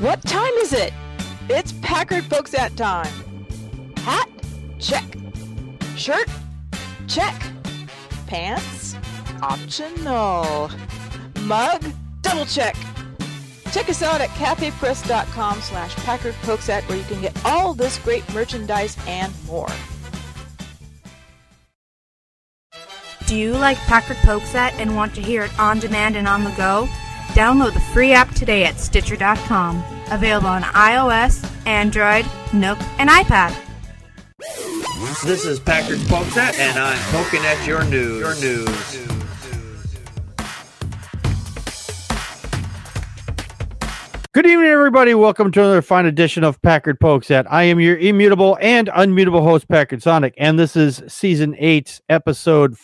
What time is it? It's Packard Pokes at time. Hat? Check. Shirt? Check. Pants? Optional. Mug? Double check. Check us out at cafepress.com slash Packard Pokesat where you can get all this great merchandise and more. Do you like Packard Pokesat and want to hear it on demand and on the go? Download the free app today at Stitcher.com. Available on iOS, Android, Nook, and iPad. This is Packard Pokesat, and I'm poking at your news. Your news. Good evening, everybody. Welcome to another fine edition of Packard Pokesat. I am your immutable and unmutable host, Packard Sonic, and this is season eight, episode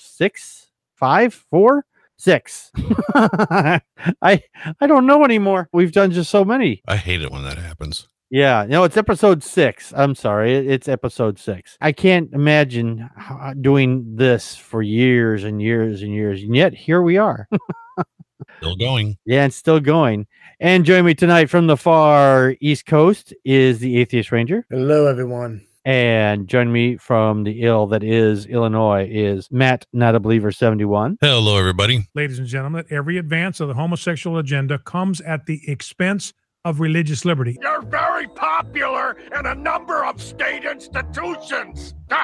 six, five, four, six. I I don't know anymore. We've done just so many. I hate it when that happens. Yeah, no, it's episode six. I'm sorry, it's episode six. I can't imagine uh, doing this for years and years and years, and yet here we are. Still going. Yeah, and still going. And join me tonight from the far East Coast is the Atheist Ranger. Hello, everyone. And joining me from the ill that is Illinois is Matt, not a believer 71. Hello, everybody. ladies and gentlemen, every advance of the homosexual agenda comes at the expense of religious liberty. You're very popular in a number of state institutions.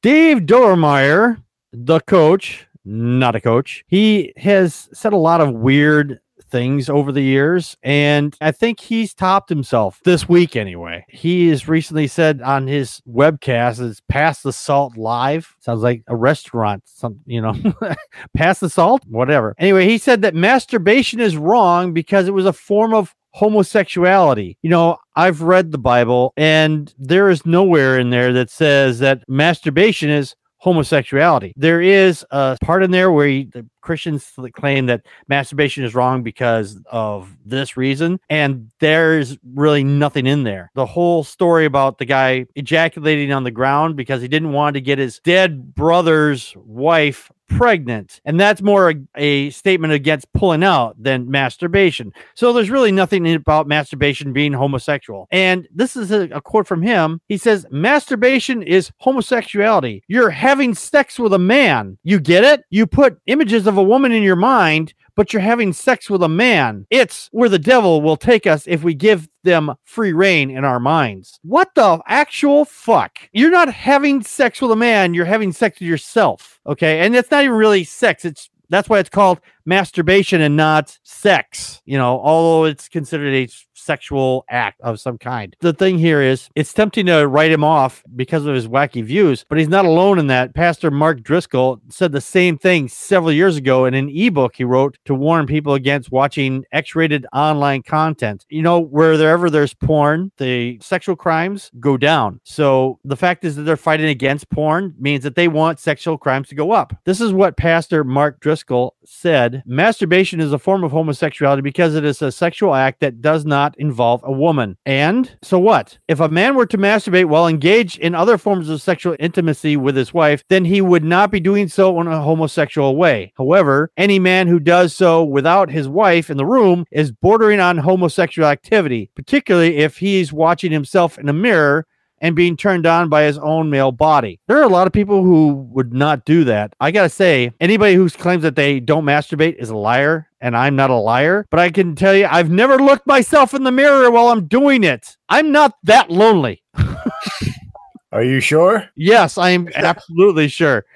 Dave Daubenmire, the coach, not a coach. He has said a lot of weird things over the years, and I think he's topped himself this week anyway. He has recently said on his webcast, it's Pass the Salt Live. Sounds like a restaurant, some you know, Pass the Salt, whatever. Anyway, he said that masturbation is wrong because it was a form of homosexuality. You know, I've read the Bible and there is nowhere in there that says that masturbation is homosexuality. There is a part in there where the Christians claim that masturbation is wrong because of this reason, and there's really nothing in there. The whole story about the guy ejaculating on the ground because he didn't want to get his dead brother's wife pregnant. And that's more a, a statement against pulling out than masturbation. So there's really nothing about masturbation being homosexual. And this is a, a quote from him. He says masturbation is homosexuality. You're having sex with a man. You get it? You put images of a woman in your mind but you're having sex with a man. It's where the devil will take us if we give them free reign in our minds. What the actual fuck? You're not having sex with a man, you're having sex with yourself. Okay. And it's not even really sex. It's that's why it's called masturbation and not sex, you know, although it's considered a sexual act of some kind. The thing here is it's tempting to write him off because of his wacky views, but he's not alone in that. Pastor Mark Driscoll said the same thing several years ago in an ebook he wrote to warn people against watching X-rated online content. You know, wherever there's porn, the sexual crimes go down. So the fact is that they're fighting against porn means that they want sexual crimes to go up. This is what Pastor Mark Driscoll said. Masturbation is a form of homosexuality because it is a sexual act that does not involve a woman. And so what? If a man were to masturbate while engaged in other forms of sexual intimacy with his wife, then he would not be doing so in a homosexual way. However, any man who does so without his wife in the room is bordering on homosexual activity, particularly if he's watching himself in a mirror and being turned on by his own male body. There are a lot of people who would not do that. I gotta say, anybody who claims that they don't masturbate is a liar, and I'm not a liar. But I can tell you, I've never looked myself in the mirror while I'm doing it. I'm not that lonely. Are you sure? Yes, I am absolutely sure.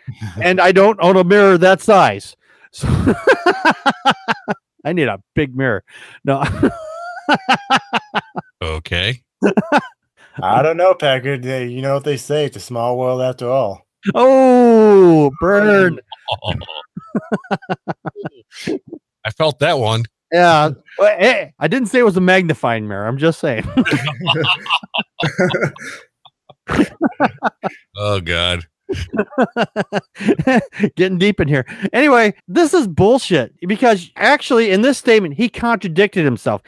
And I don't own a mirror that size. So I need a big mirror. No. Okay. I don't know, Packard. Hey, You know what they say? It's a small world after all. oh, burn. I felt that one. Yeah. Well, Hey, I didn't say it was a magnifying mirror. I'm just saying. Oh God. Getting deep in here. Anyway, this is bullshit because actually, in this statement, he contradicted himself.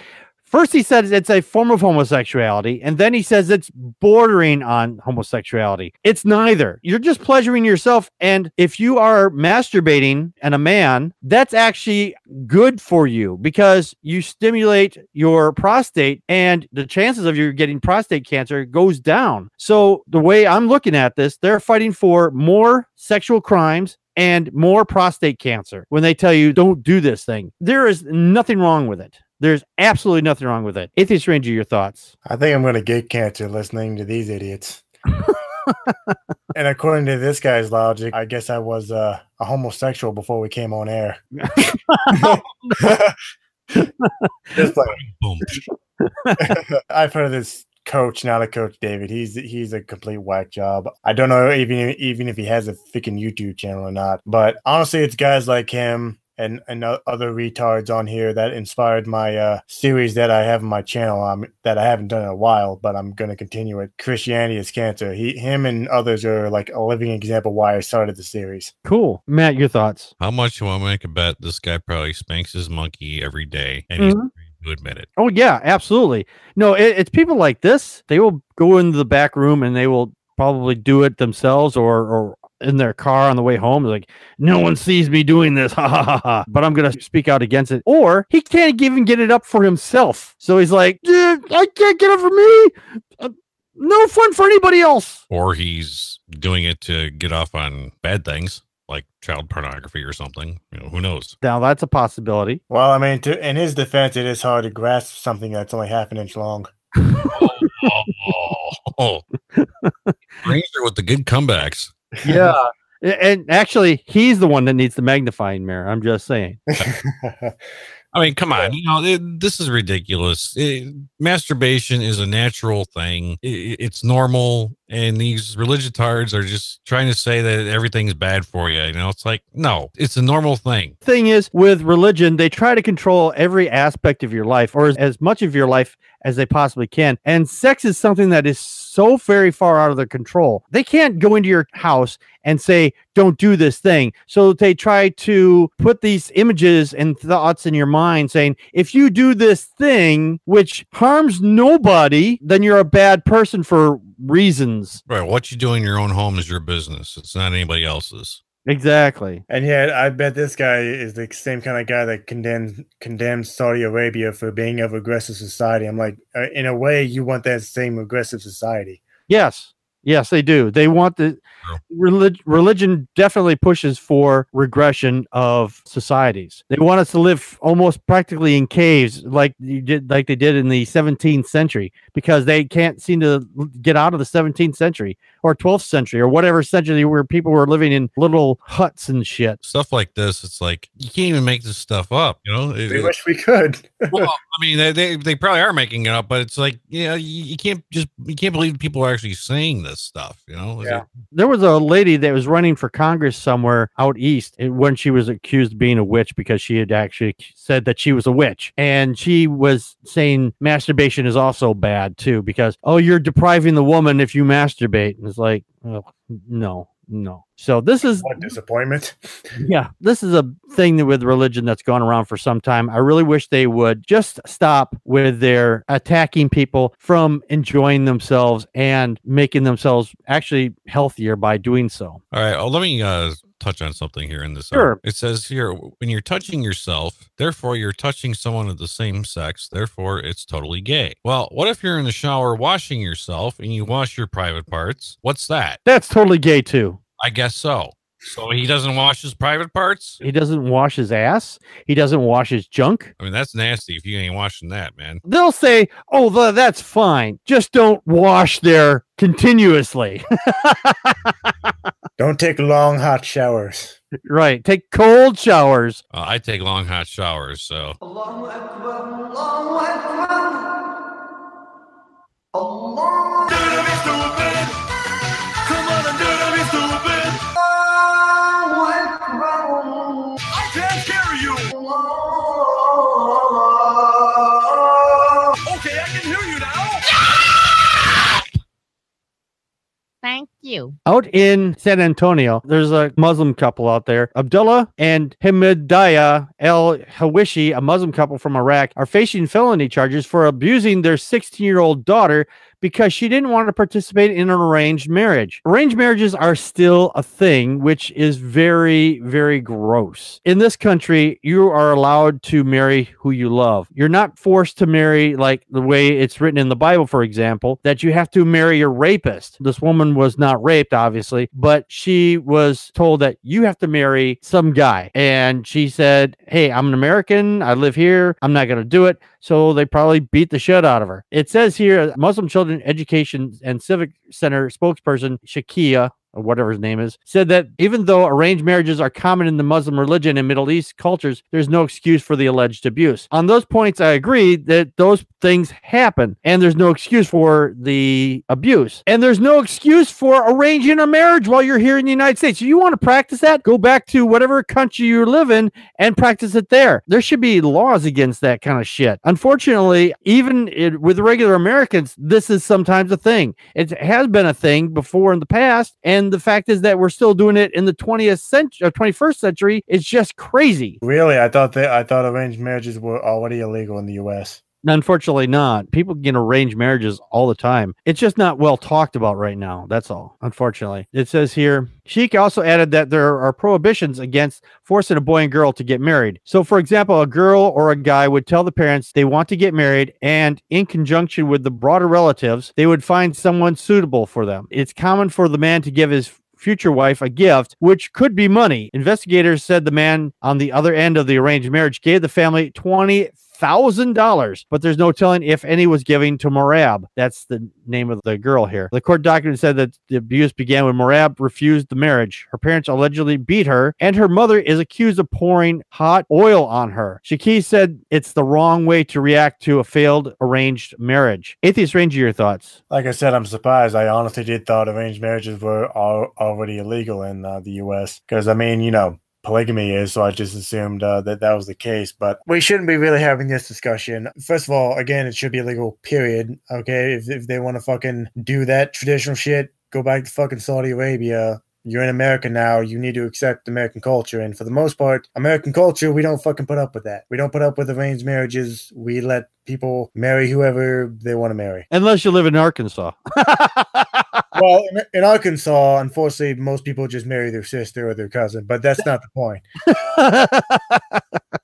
First, he says it's a form of homosexuality, and then he says it's bordering on homosexuality. It's neither. You're just pleasuring yourself. And if you are masturbating and a man, that's actually good for you because you stimulate your prostate, and the chances of you getting prostate cancer goes down. So, the way I'm looking at this, they're fighting for more sexual crimes and more prostate cancer when they tell you don't do this thing. There is nothing wrong with it. There's absolutely nothing wrong with it. Atheist Ranger, your thoughts? I think I'm going to get cancer listening to these idiots. and according to this guy's logic, I guess I was uh, a homosexual before we came on air. Just like, I've heard of this coach, not a coach, David. He's he's a complete whack job. I don't know even even if he has a freaking YouTube channel or not. But honestly, it's guys like him and and other retards on here that inspired my uh, series that I have on my channel. Um, that I haven't done in a while, but I'm going to continue it. Christianity is cancer. He, him, and others are like a living example why I started the series. Cool. Matt, your thoughts? How much do I make a bet this guy probably spanks his monkey every day and he's Mhm. afraid to admit it. Oh yeah, absolutely. No, it, it's people like this. They will go into the back room and they will probably do it themselves or or in their car on the way home. Like, no one sees me doing this, ha ha ha ha. But I'm gonna speak out against it. Or he can't even get it up for himself. So he's like, "Dude, I can't get it for me. Uh, no fun for anybody else. Or he's doing it to get off on bad things like child pornography or something. You know, who knows? Now that's a possibility. Well, I mean, to, in his defense, it is hard to grasp something that's only half an inch long. oh, Ranger with the good comebacks. Yeah. And actually, he's the one that needs the magnifying mirror. I'm just saying. I mean, come on, you know, it, this is ridiculous. It- masturbation is a natural thing. It, it's normal, and these religiotards are just trying to say that everything's bad for you. You know, it's like, no, it's a normal thing. thing is with religion they try to control every aspect of your life or as, as much of your life as they possibly can and sex is something that is so very far out of their control they can't go into your house and say don't do this thing so they try to put these images and thoughts in your mind saying if you do this thing which harms nobody then you're a bad person for reasons Right. What you do in your own home is your business. It's not anybody else's. Exactly And yet, I bet this guy is the same kind of guy that condemns condemns Saudi Arabia for being a aggressive society. I'm like, uh, in a way, you want that same aggressive society. Yes. Yes, they do. They want the relig- religion definitely pushes for regression of societies. They want us to live almost practically in caves like you did like they did in the 17th century because they can't seem to get out of the 17th century or 12th century or whatever century where people were living in little huts and shit. Stuff like this, it's like you can't even make this stuff up. You know, It- We it- wish we could. well, I mean, they, they they probably are making it up, but it's like, you know, you, you can't just you can't believe people are actually saying this stuff. You know, Yeah. it- There was a lady that was running for Congress somewhere out east eh, when she was accused of being a witch because she had actually said that she was a witch. And she was saying masturbation is also bad too because, oh, you're depriving the woman if you masturbate. And it's like, oh, no, no. So this is What disappointment. yeah, this is a thing that with religion that's gone around for some time. I really wish they would just stop with their attacking people from enjoying themselves and making themselves actually healthier by doing so. All right. Oh, let me uh, touch on something here in this. Uh, sure. art. It says here when you're touching yourself, therefore you're touching someone of the same sex, therefore it's totally gay. Well, what if you're in the shower washing yourself and you wash your private parts? What's that? That's totally gay too. I guess so. So he doesn't wash his private parts? He doesn't wash his ass. He doesn't wash his junk. I mean, that's nasty if you ain't washing that, man. They'll say, "Oh, th- that's fine. Just don't wash there continuously." Don't take long hot showers. right. Take cold showers. Uh, I take long hot showers, so Do to be stupid. Come on and do to be stupid. I can't hear you. Okay, I can hear you now. Thank you. Out in San Antonio, there's a Muslim couple out there. Abdullah and Hamidaya El Hawishi, a Muslim couple from Iraq, are facing felony charges for abusing their 16 year old daughter because she didn't want to participate in an arranged marriage. Arranged marriages are still a thing, which is very, very gross. In this country, you are allowed to marry who you love. You're not forced to marry like the way it's written in the Bible, for example, that you have to marry a rapist. This woman was not raped, obviously, but she was told that you have to marry some guy. And she said, Hey, I'm an American. I live here. I'm not going to do it. So they probably beat the shit out of her. It says here Muslim Children Education and Civic Center spokesperson Shakia or whatever his name is, said that even though arranged marriages are common in the Muslim religion and Middle East cultures, there's no excuse for the alleged abuse. On those points, I agree that those things happen and there's no excuse for the abuse. And there's no excuse for arranging a marriage while you're here in the United States. If You want to practice that? Go back to whatever country you live in and practice it there. There should be laws against that kind of shit. Unfortunately, even it, with regular Americans, this is sometimes a thing. It has been a thing before in the past. And the fact is that we're still doing it in the 20th century, or 21st century. It's just crazy. Really, I thought that I thought arranged marriages were already illegal in the U.S. Unfortunately, not. People get arranged marriages all the time. It's just not well talked about right now. That's all. Unfortunately, it says here. Sheik also added that there are prohibitions against forcing a boy and girl to get married. So, for example, a girl or a guy would tell the parents they want to get married, and in conjunction with the broader relatives, they would find someone suitable for them. It's common for the man to give his future wife a gift, which could be money. Investigators said the man on the other end of the arranged marriage gave the family twenty thousand dollars, but there's no telling if any was giving to Morab. That's the name of the girl here. The court document said that the abuse began when Morab refused the marriage. Her parents allegedly beat her, and her mother is accused of pouring hot oil on her. Shaki said it's the wrong way to react to a failed arranged marriage. Atheist Ranger, your thoughts? Like I said, I'm surprised. I honestly did thought arranged marriages were al- already illegal in uh, the U.S. Because I mean, you know, polygamy is, so I just assumed uh, that that was the case. But we shouldn't be really having this discussion. First of all, again, it should be illegal, period. Okay, if, if they want to fucking do that traditional shit, go back to fucking Saudi Arabia. You're in America now. You need to accept American culture. And for the most part, American culture, we don't fucking put up with that. We don't put up with arranged marriages. We let people marry whoever they want to marry. Unless you live in Arkansas. well, in, in Arkansas, unfortunately, most people just marry their sister or their cousin, but that's not the point.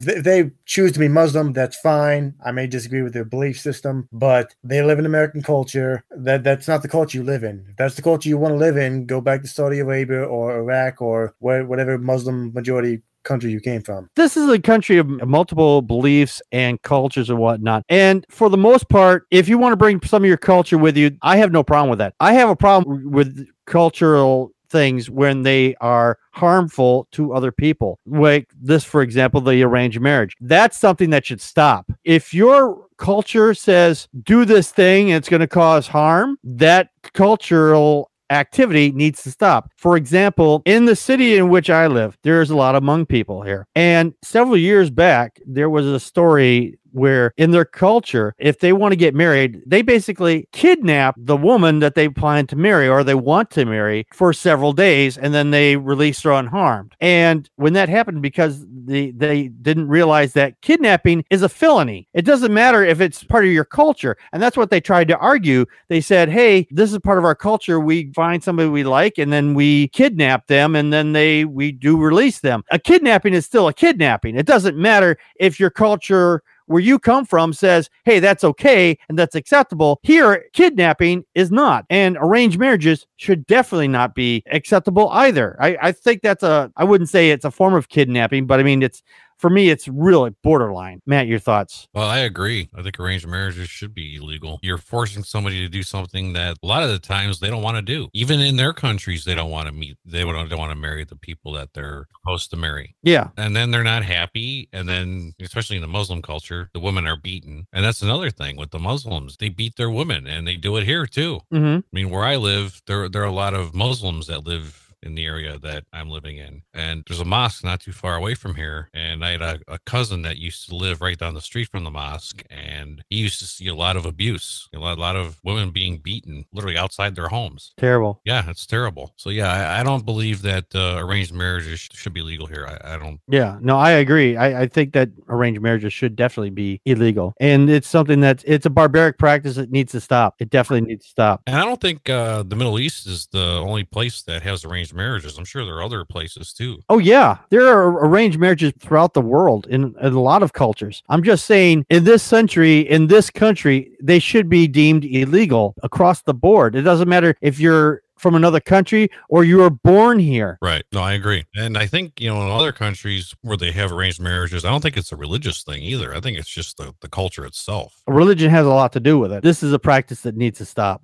They choose to be Muslim, that's fine. I may disagree with their belief system, but they live in American culture. That that's not the culture you live in. If that's the culture you want to live in, go back to Saudi Arabia or Iraq or where, whatever Muslim majority country you came from. this is a country of multiple beliefs and cultures and whatnot. And for the most part, if you want to bring some of your culture with you, I have no problem with that. I have a problem with cultural things when they are harmful to other people. Like this, for example, the arranged marriage. That's something that should stop. If your culture says do this thing it's going to cause harm, that cultural activity needs to stop. For example, in the city in which I live, there's a lot of Hmong people here. And several years back, there was a story where in their culture, if they want to get married, they basically kidnap the woman that they plan to marry or they want to marry for several days and then they release her unharmed. And when that happened, because they, they didn't realize that kidnapping is a felony, it doesn't matter if it's part of your culture. And that's what they tried to argue. They said, hey, this is part of our culture. We find somebody we like and then we kidnap them and then they we do release them. A kidnapping is still a kidnapping. It doesn't matter if your culture where you come from says, hey, that's okay and that's acceptable. Here, kidnapping is not. And arranged marriages should definitely not be acceptable either. I, I think that's a, I wouldn't say it's a form of kidnapping, but I mean, it's, for me, it's really borderline. Matt, your thoughts? Well, I agree. I think arranged marriages should be illegal. You're forcing somebody to do something that a lot of the times they don't want to do. Even in their countries, they don't want to meet, they don't, don't want to marry the people that they're supposed to marry. Yeah. And then they're not happy. And then, especially in the Muslim culture, the women are beaten. And that's another thing with the Muslims. They beat their women and they do it here too. Mm-hmm. I mean, where I live, there, there are a lot of Muslims that live in the area that I'm living in. And there's a mosque not too far away from here. And I had a, a cousin that used to live right down the street from the mosque. And he used to see a lot of abuse, a lot, a lot of women being beaten literally outside their homes. Terrible. Yeah, it's terrible. So, yeah, I, I don't believe that uh, arranged marriages sh- should be legal here. I, I don't. Yeah, no, I agree. I, I think that arranged marriages should definitely be illegal, and it's something that it's a barbaric practice that needs to stop. It definitely needs to stop. And I don't think uh, the Middle East is the only place that has arranged marriages. I'm sure there are other places too. Oh yeah, there are arranged marriages throughout the world in, in a lot of cultures. I'm just saying, in this century, in this country, they should be deemed illegal across the board. It doesn't matter if you're from another country or you were born here. Right. No, I agree. And I think, you know, in other countries where they have arranged marriages, I don't think it's a religious thing either. I think it's just the, the culture itself. Religion has a lot to do with it. This is a practice that needs to stop.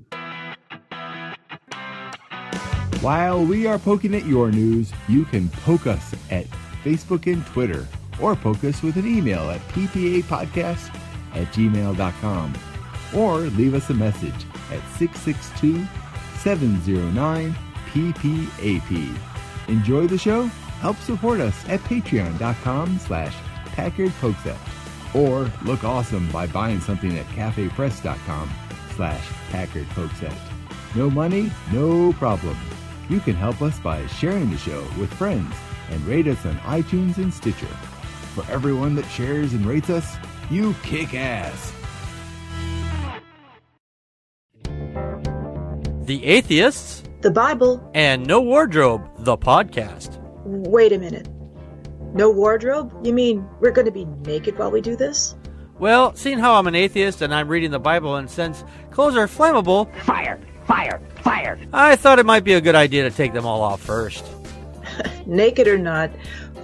While we are poking at your news, you can poke us at Facebook and Twitter, or poke us with an email at ppapodcast at gmail.com, or leave us a message at 662 709 PPAP. Enjoy the show? Help support us at patreon.com slash packardpokesat, or look awesome by buying something at cafepress.com slash packardpokesat. No money, no problem. You can help us by sharing the show with friends and rate us on iTunes and Stitcher. For everyone that shares and rates us, you kick ass. The Atheists, The Bible. and No Wardrobe, the podcast. Wait a minute. No wardrobe? You mean we're going to be naked while we do this? Well, seeing how I'm an atheist and I'm reading the Bible, and since clothes are flammable, Fire! Fire! Fire! I thought it might be a good idea to take them all off first. Naked or not,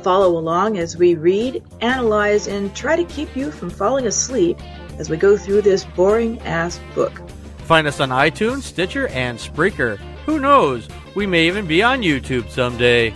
follow along as we read, analyze, and try to keep you from falling asleep as we go through this boring ass book. Find us on iTunes, Stitcher, and Spreaker. Who knows? We may even be on YouTube someday.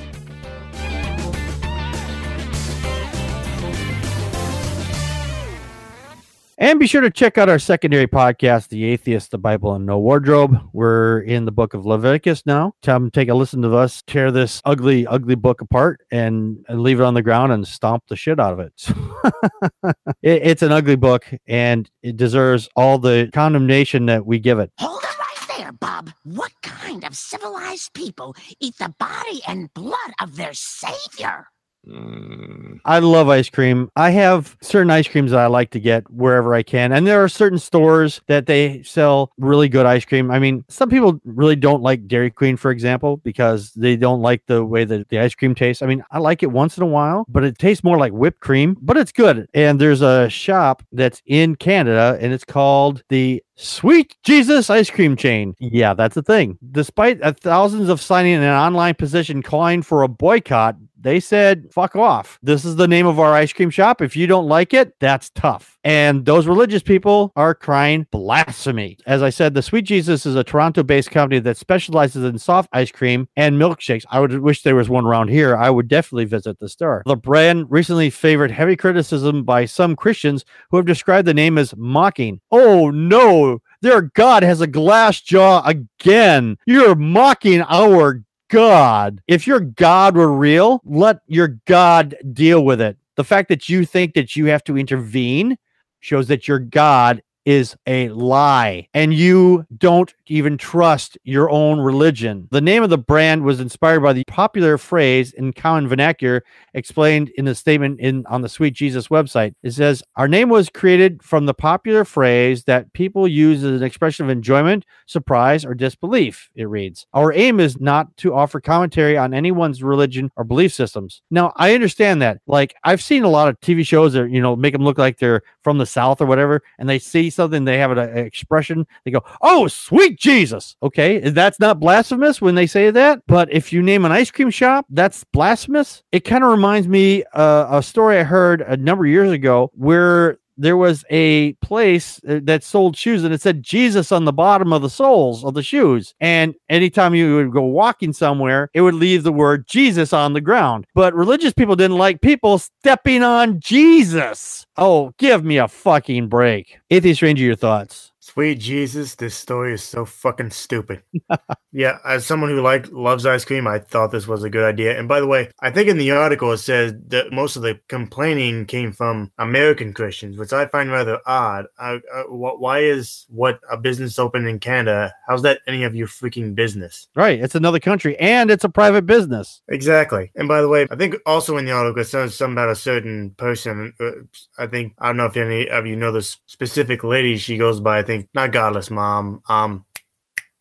And be sure to check out our secondary podcast, The Atheist, the Bible, and No Wardrobe. We're in the book of Leviticus now. Come take a listen to us tear this ugly, ugly book apart and, and leave it on the ground and stomp the shit out of it. it. It's an ugly book and it deserves all the condemnation that we give it. Hold it right there, Bob. What kind of civilized people eat the body and blood of their savior? Mm. I love ice cream. I have certain ice creams that I like to get wherever I can. And there are certain stores that they sell really good ice cream. I mean, some people really don't like Dairy Queen, for example, because they don't like the way that the ice cream tastes. I mean, I like it once in a while, but it tastes more like whipped cream, but it's good. And there's a shop that's in Canada and it's called the Sweet Jesus ice cream chain. Yeah, that's a thing. Despite thousands of signing an online petition calling for a boycott, they said, fuck off. This is the name of our ice cream shop. If you don't like it, that's tough. And those religious people are crying blasphemy. As I said, the Sweet Jesus is a Toronto based company that specializes in soft ice cream and milkshakes. I would wish there was one around here. I would definitely visit the store. The brand recently favored heavy criticism by some Christians who have described the name as mocking. Oh no, their God has a glass jaw again. You're mocking our God. If your God were real, let your God deal with it. The fact that you think that you have to intervene shows that your God is a lie and you don't even trust your own religion. The name of the brand was inspired by the popular phrase in common vernacular explained in the statement in on the Sweet Jesus website. It says, "Our name was created from the popular phrase that people use as an expression of enjoyment, surprise, or disbelief." It reads, "Our aim is not to offer commentary on anyone's religion or belief systems." Now, I understand that. Like I've seen a lot of TV shows that, you know, make them look like they're from the south or whatever and they see something they have an uh, expression they go oh sweet jesus! Okay that's not blasphemous when they say that but if you name an ice cream shop that's blasphemous. It kind of reminds me uh, a story i heard a number of years ago where there was a place uh, that sold shoes and it said Jesus on the bottom of the soles of the shoes. And anytime you would go walking somewhere, it would leave the word Jesus on the ground. But religious people didn't like people stepping on Jesus. Oh, give me a fucking break. Atheist Ranger, your thoughts. Sweet Jesus, this story is so fucking stupid. yeah, as someone who like loves ice cream, I thought this was a good idea. And by the way, I think in the article it says that most of the complaining came from American Christians, which I find rather odd. Uh, uh, why is what a business open in Canada? How's that any of your freaking business? Right. It's another country and it's a private business. Exactly. And by the way, I think also in the article it says something about a certain person. Uh, I think I don't know if any of you know this specific lady. She goes by I think not Godless Mom. Um,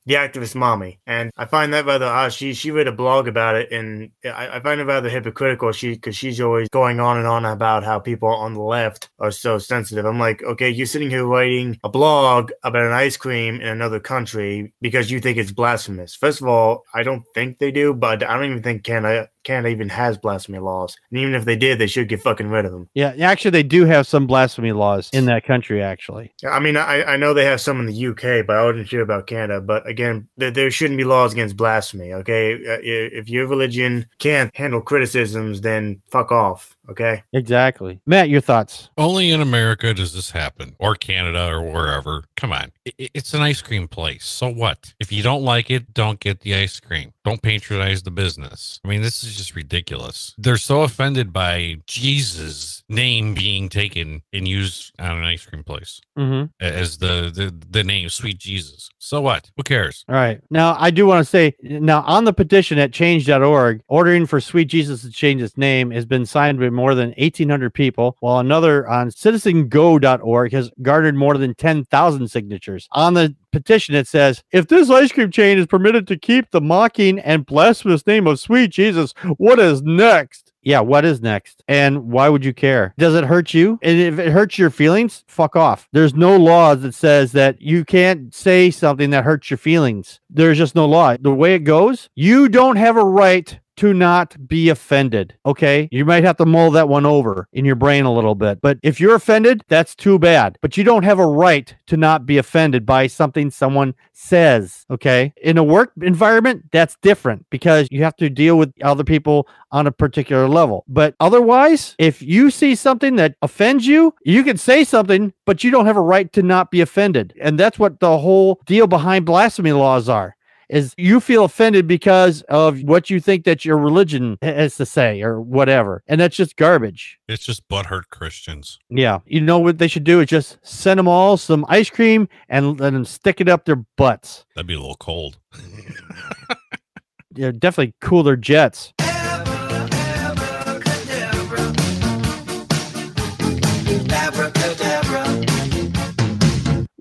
the activist mommy, and I find that rather odd. She she read a blog about it, and I, I find it rather hypocritical. She because she's always going on and on about how people on the left are so sensitive. I'm like, okay, you're sitting here writing a blog about an ice cream in another country because you think it's blasphemous. First of all, I don't think they do, but I don't even think Canada Canada even has blasphemy laws. And even if they did, they should get fucking rid of them. Yeah, actually, they do have some blasphemy laws in that country. Actually, I mean, I, I know they have some in the UK, but I wasn't sure about Canada. But again, there, there shouldn't be laws against blasphemy. Okay, Uh, if your religion can't handle criticisms, then fuck off. Okay. exactly. Matt, your thoughts? Only in America does this happen, or Canada, or wherever. Come on. I- I- It's an ice cream place. So what? If you don't like it, don't get the ice cream. Don't patronize the business. I mean, this is just ridiculous. They're so offended by Jesus' name being taken and used on an ice cream place Mm-hmm. as the, the, the name, Sweet Jesus. So what? Who cares? All right. Now, I do want to say now on the petition at change.org, ordering for Sweet Jesus to change its name has been signed by more than 1,800 people, while another on citizengo.org has garnered more than 10,000 signatures. On the petition, it says if this ice cream chain is permitted to keep the mocking and blasphemous name of Sweet Jesus, what is next? Yeah, what is next? And why would you care? Does it hurt you? And if it hurts your feelings, fuck off. There's no laws that says that you can't say something that hurts your feelings. There's just no law. The way it goes, you don't have a right to not be offended. Okay. You might have to mull that one over in your brain a little bit. But if you're offended, that's too bad. But you don't have a right to not be offended by something someone says. Okay. In a work environment, that's different because you have to deal with other people on a particular level. But otherwise, if you see something that offends you, you can say something, but you don't have a right to not be offended. And that's what the whole deal behind blasphemy laws are is you feel offended because of what you think that your religion has to say or whatever. And that's just garbage. It's just butthurt Christians. Yeah. You know what they should do is just send them all some ice cream and let them stick it up their butts. That'd be a little cold. Yeah, definitely cooler jets.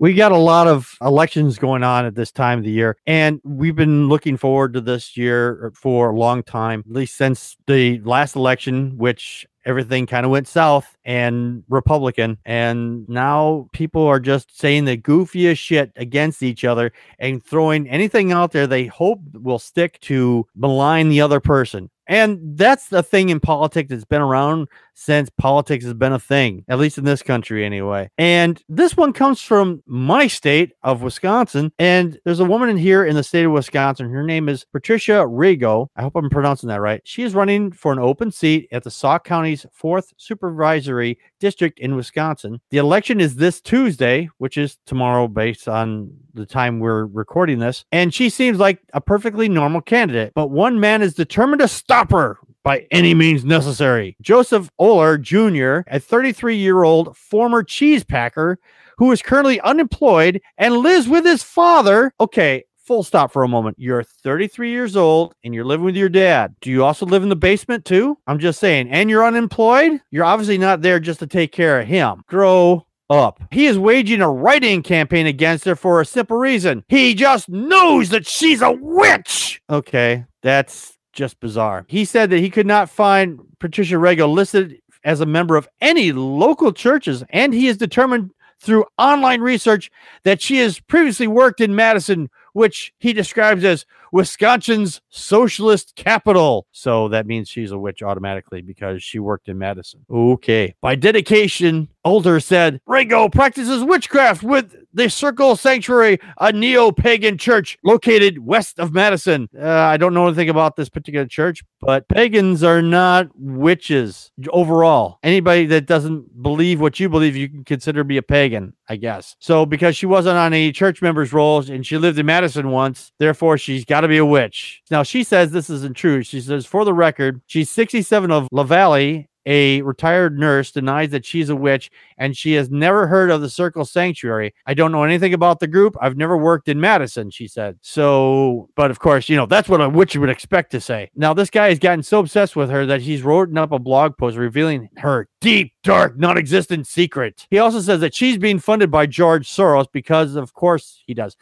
We got a lot of elections going on at this time of the year, and we've been looking forward to this year uh, for a long time, at least since the last election, which everything kind of went south and Republican. And now people are just saying the goofiest shit against each other and throwing anything out there they hope will stick to malign the other person. And that's the thing in politics that's been around since politics has been a thing, at least in this country anyway. And this one comes from my state of Wisconsin. And there's a woman in here in the state of Wisconsin. Her name is Patricia Rigo. I hope I'm pronouncing that right. She is running for an open seat at the Sauk County's fourth supervisory district in Wisconsin. The election is this Tuesday, which is tomorrow based on the time we're recording this. And she seems like a perfectly normal candidate, but one man is determined to stop her by any means necessary. Joseph Oler Jr., a 33 year old former cheese packer who is currently unemployed and lives with his father. Okay, full stop for a moment. You're 33 years old and you're living with your dad. Do you also live in the basement too? I'm just saying. And you're unemployed? You're obviously not there just to take care of him. Grow up. He is waging a write-in campaign against her for a simple reason. He just knows that she's a witch. Okay, that's just bizarre. He said that he could not find Patricia Rego listed as a member of any local churches, and he is determined through online research that she has previously worked in Madison, which he describes as Wisconsin's socialist capital. So that means she's a witch automatically because she worked in Madison. Okay. By dedication, Oler said Ringo practices witchcraft with the Circle Sanctuary, a neo pagan church located west of Madison. Uh, I don't know anything about this particular church, but pagans are not witches overall. Anybody that doesn't believe what you believe, you can consider be a pagan, I guess. So, because she wasn't on any church members' rolls and she lived in Madison once, therefore she's got to be a witch. Now, she says this isn't true. She says, for the record, she's 67 of La Valle a retired nurse denies that she's a witch and she has never heard of the Circle Sanctuary. I don't know anything about the group. I've never worked in Madison, she said. So, but of course, you know, that's what a witch would expect to say. Now, this guy has gotten so obsessed with her that he's written up a blog post revealing her deep, dark, non existent secret. He also says that she's being funded by George Soros because, of course, he does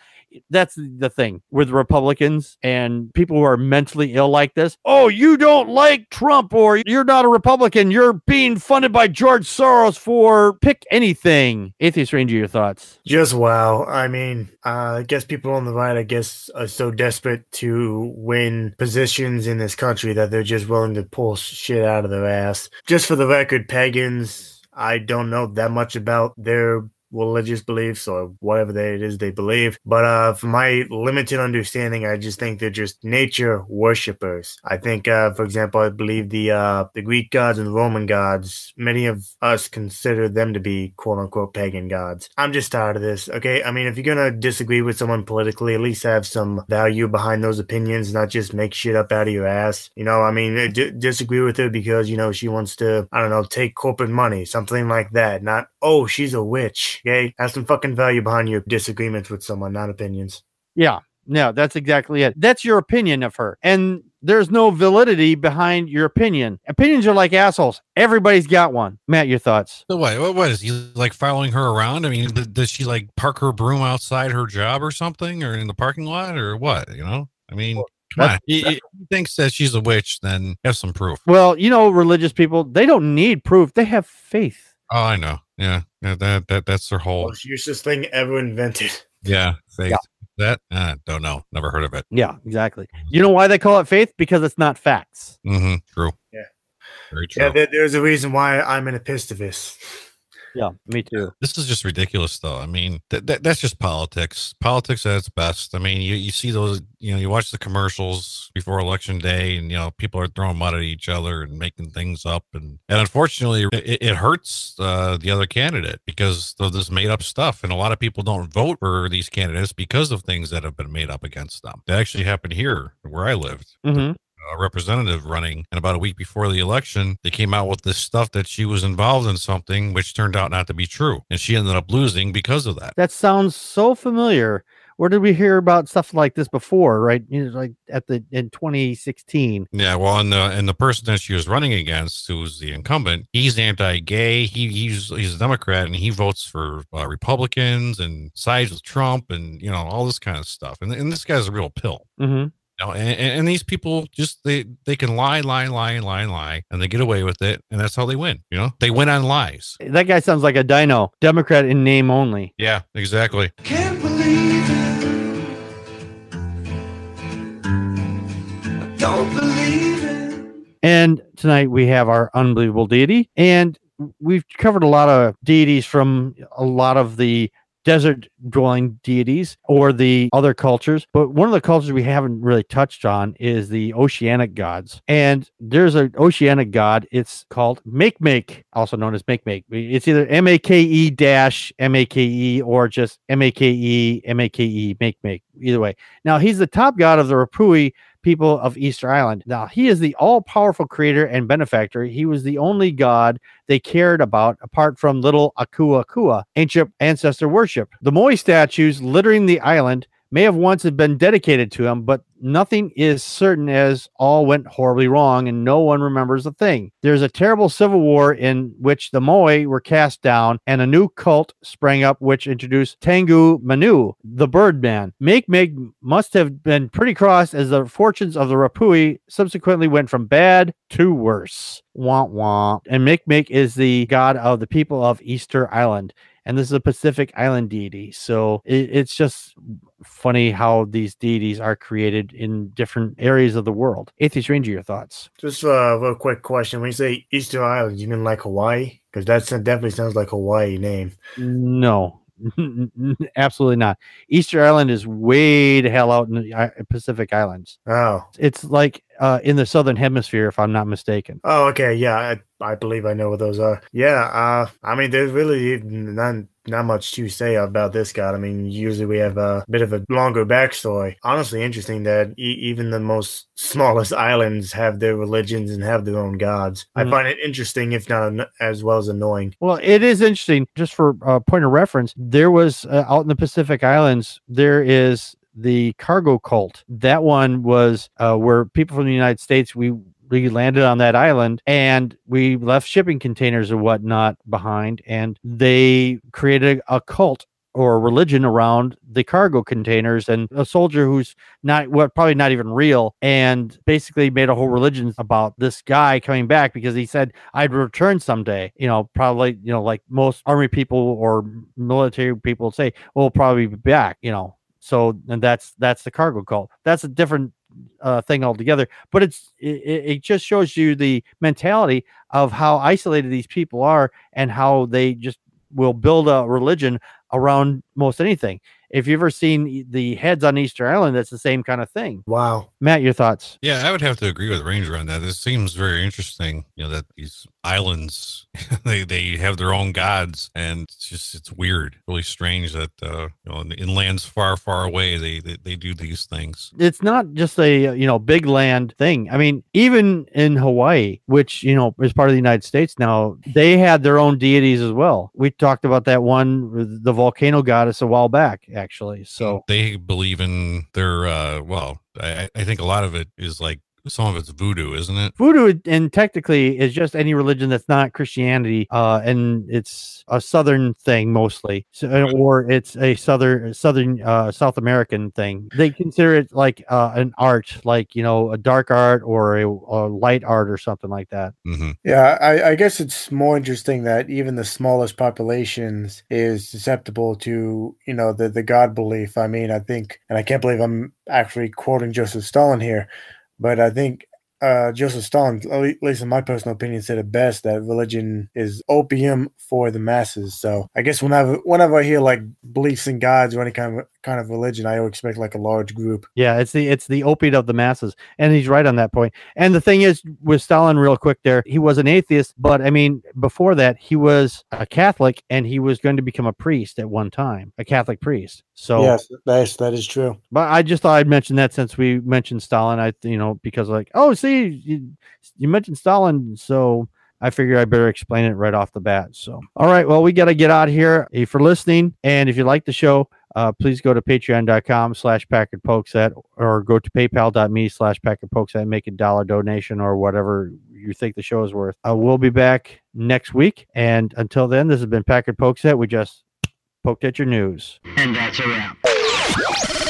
that's the thing with Republicans and people who are mentally ill like this. Oh, you don't like Trump or you're not a Republican. You're being funded by George Soros for pick anything. Atheist Ranger, your thoughts? Just wow. I mean, uh, I guess people on the right, I guess, are so desperate to win positions in this country that they're just willing to pull shit out of their ass. Just for the record, pagans, I don't know that much about their religious beliefs or whatever they, it is they believe. But uh, from my limited understanding, I just think they're just nature worshippers. I think, uh, for example, I believe the uh, the Greek gods and the Roman gods. Many of us consider them to be quote unquote pagan gods. I'm just tired of this. Okay, I mean, if you're gonna disagree with someone politically, at least have some value behind those opinions, not just make shit up out of your ass. You know, I mean, d- disagree with her because you know she wants to, I don't know, take corporate money, something like that. Not oh, she's a witch. Okay, have some fucking value behind your disagreements with someone, not opinions. Yeah. No, that's exactly it. That's your opinion of her. And there's no validity behind your opinion. Opinions are like assholes. Everybody's got one. Matt, your thoughts? So what? What, what is he like following her around? I mean, th- does she like park her broom outside her job or something, or in the parking lot, or what? You know? I mean, come on. He, he thinks that she's a witch, then have some proof. Well, you know, religious people, they don't need proof. They have faith. Oh, I know. Yeah, yeah. That that that's their whole. Most useless thing ever invented. Yeah, faith. Yeah. That uh, don't know. Never heard of it. Yeah, exactly. You know why they call it faith? Because it's not facts. Mm-hmm. True. Yeah. Very true. Yeah, there, there's a reason why I'm an epistivist. Yeah, me too. This is just ridiculous, though. I mean, that, that that's just politics. Politics at its best. I mean, you, you see those, you know, you watch the commercials before election day, and you know, people are throwing mud at each other and making things up, and and unfortunately, it, it hurts uh, the other candidate because of this made up stuff, and a lot of people don't vote for these candidates because of things that have been made up against them. That actually happened here where I lived Mm-hmm. A representative running and about a week before the election they came out with this stuff that she was involved in something which turned out not to be true and she ended up losing because of that That sounds so familiar. Where did we hear about stuff like this before? Right, you know, like at the in 2016. yeah well and the and the person that she was running against who's the incumbent he's anti-gay he he's he's a democrat and he votes for uh, republicans and sides with trump and you know all this kind of stuff and, and this guy's a real pill Mm-hmm. You know, and, and and these people just they they can lie, lie, lie, lie, lie, and they get away with it, and that's how they win. You know, they win on lies. That guy sounds like a dino, Democrat in name only. Yeah, exactly. Can't believe it. Don't believe it. And tonight we have our unbelievable deity, and we've covered a lot of deities from a lot of the desert dwelling deities or the other cultures. But one of the cultures we haven't really touched on is the oceanic gods. And there's an oceanic god. It's called Make Make, also known as Make Make. It's either M A K E dash M A K E or just M A K E M A K E Make Make. Either way. Now he's the top god of the Rapanui people of Easter Island. Now, he is the all powerful creator and benefactor. He was the only god they cared about apart from little Aku Aku, ancient ancestor worship. The Moai statues littering the island may have once have been dedicated to him, but nothing is certain as all went horribly wrong and no one remembers a thing. There's a terrible civil war in which the Moai were cast down and a new cult sprang up which introduced Tengu Manu, the Birdman. Make Make must have been pretty cross as the fortunes of the Rapanui subsequently went from bad to worse. Wah wah. And Make Make is the god of the people of Easter Island and this is a Pacific Island deity. So it, it's just funny how these deities are created in different areas of the world. Atheist Ranger, your thoughts? Just uh, a real quick question. When you say Easter Island, you mean like Hawaii? Because that definitely sounds like a Hawaii name. No, absolutely not. Easter Island is way the hell out in the Pacific Islands. Oh. It's like uh, in the southern hemisphere, if I'm not mistaken. Oh, okay. Yeah, I, I believe I know what those are. Yeah. Uh, I mean, there's really not not much to say about this god. I mean, usually we have a bit of a longer backstory. Honestly, interesting that e- even the most smallest islands have their religions and have their own gods. I Mhm. find it interesting, if not an- as well as annoying. Well, it is interesting. Just for a point of reference, there was uh, out in the Pacific Islands, there is the cargo cult. That one was uh, where people from the United States we we landed on that island and we left shipping containers and whatnot behind, and they created a cult or religion around the cargo containers and a soldier who's not well probably not even real and basically made a whole religion about this guy coming back because he said i'd return someday. You know probably you know like most army people or military people say we'll probably be back you know. So and that's that's the cargo cult. That's a different uh, thing altogether but it's it, it it just shows you the mentality of how isolated these people are and how they just will build a religion around most anything if you've ever seen the heads on easter island that's the same kind of thing Wow. matt your thoughts Yeah, I would have to agree with Ranger on that. This seems very interesting. You know that these islands they they have their own gods, and it's just it's weird, really strange that uh, you know in, in lands far far away they, they they do these things. it's not just a uh, you know big land thing i mean even in hawaii which you know is part of the united states now they had their own deities as well we talked about that one the volcano goddess a while back actually so They believe in their uh, well, I, I think a lot of it is like some of it's voodoo, isn't it? voodoo and technically is just any religion that's not christianity uh and it's a southern thing mostly so, uh, or it's a southern southern uh south american thing they consider it like uh an art like you know a dark art or a, a light art or something like that Mm-hmm. Yeah, I, I guess it's more interesting that even the smallest populations is susceptible to, you know, the, the God belief. I mean, I think, and I can't believe I'm actually quoting Joseph Stalin here, but I think uh, Joseph Stalin, at least in my personal opinion, said it best that religion is opium for the masses. So I guess whenever whenever I hear like beliefs in gods or any kind of kind of religion, I expect like a large group. Yeah, it's the it's the opiate of the masses, and he's right on that point. And the thing is, with Stalin, real quick, there he was an atheist, but I mean, before that, he was a Catholic, and he was going to become a priest at one time, a Catholic priest. So, yes, that's that is true. but I just thought I'd mention that since we mentioned Stalin, I you know because like, oh, see, you, you mentioned Stalin, so. I figured I better explain it right off the bat. So, all right. Well, we got to get out of here. If for listening, and if you like the show, uh, please go to patreon.com slash Packard Pokesat or go to paypal.me slash Packard Pokesat and make a dollar donation or whatever you think the show is worth. Uh, we'll be back next week. And until then, this has been Packard Pokesat. We just poked at your news. And that's a wrap.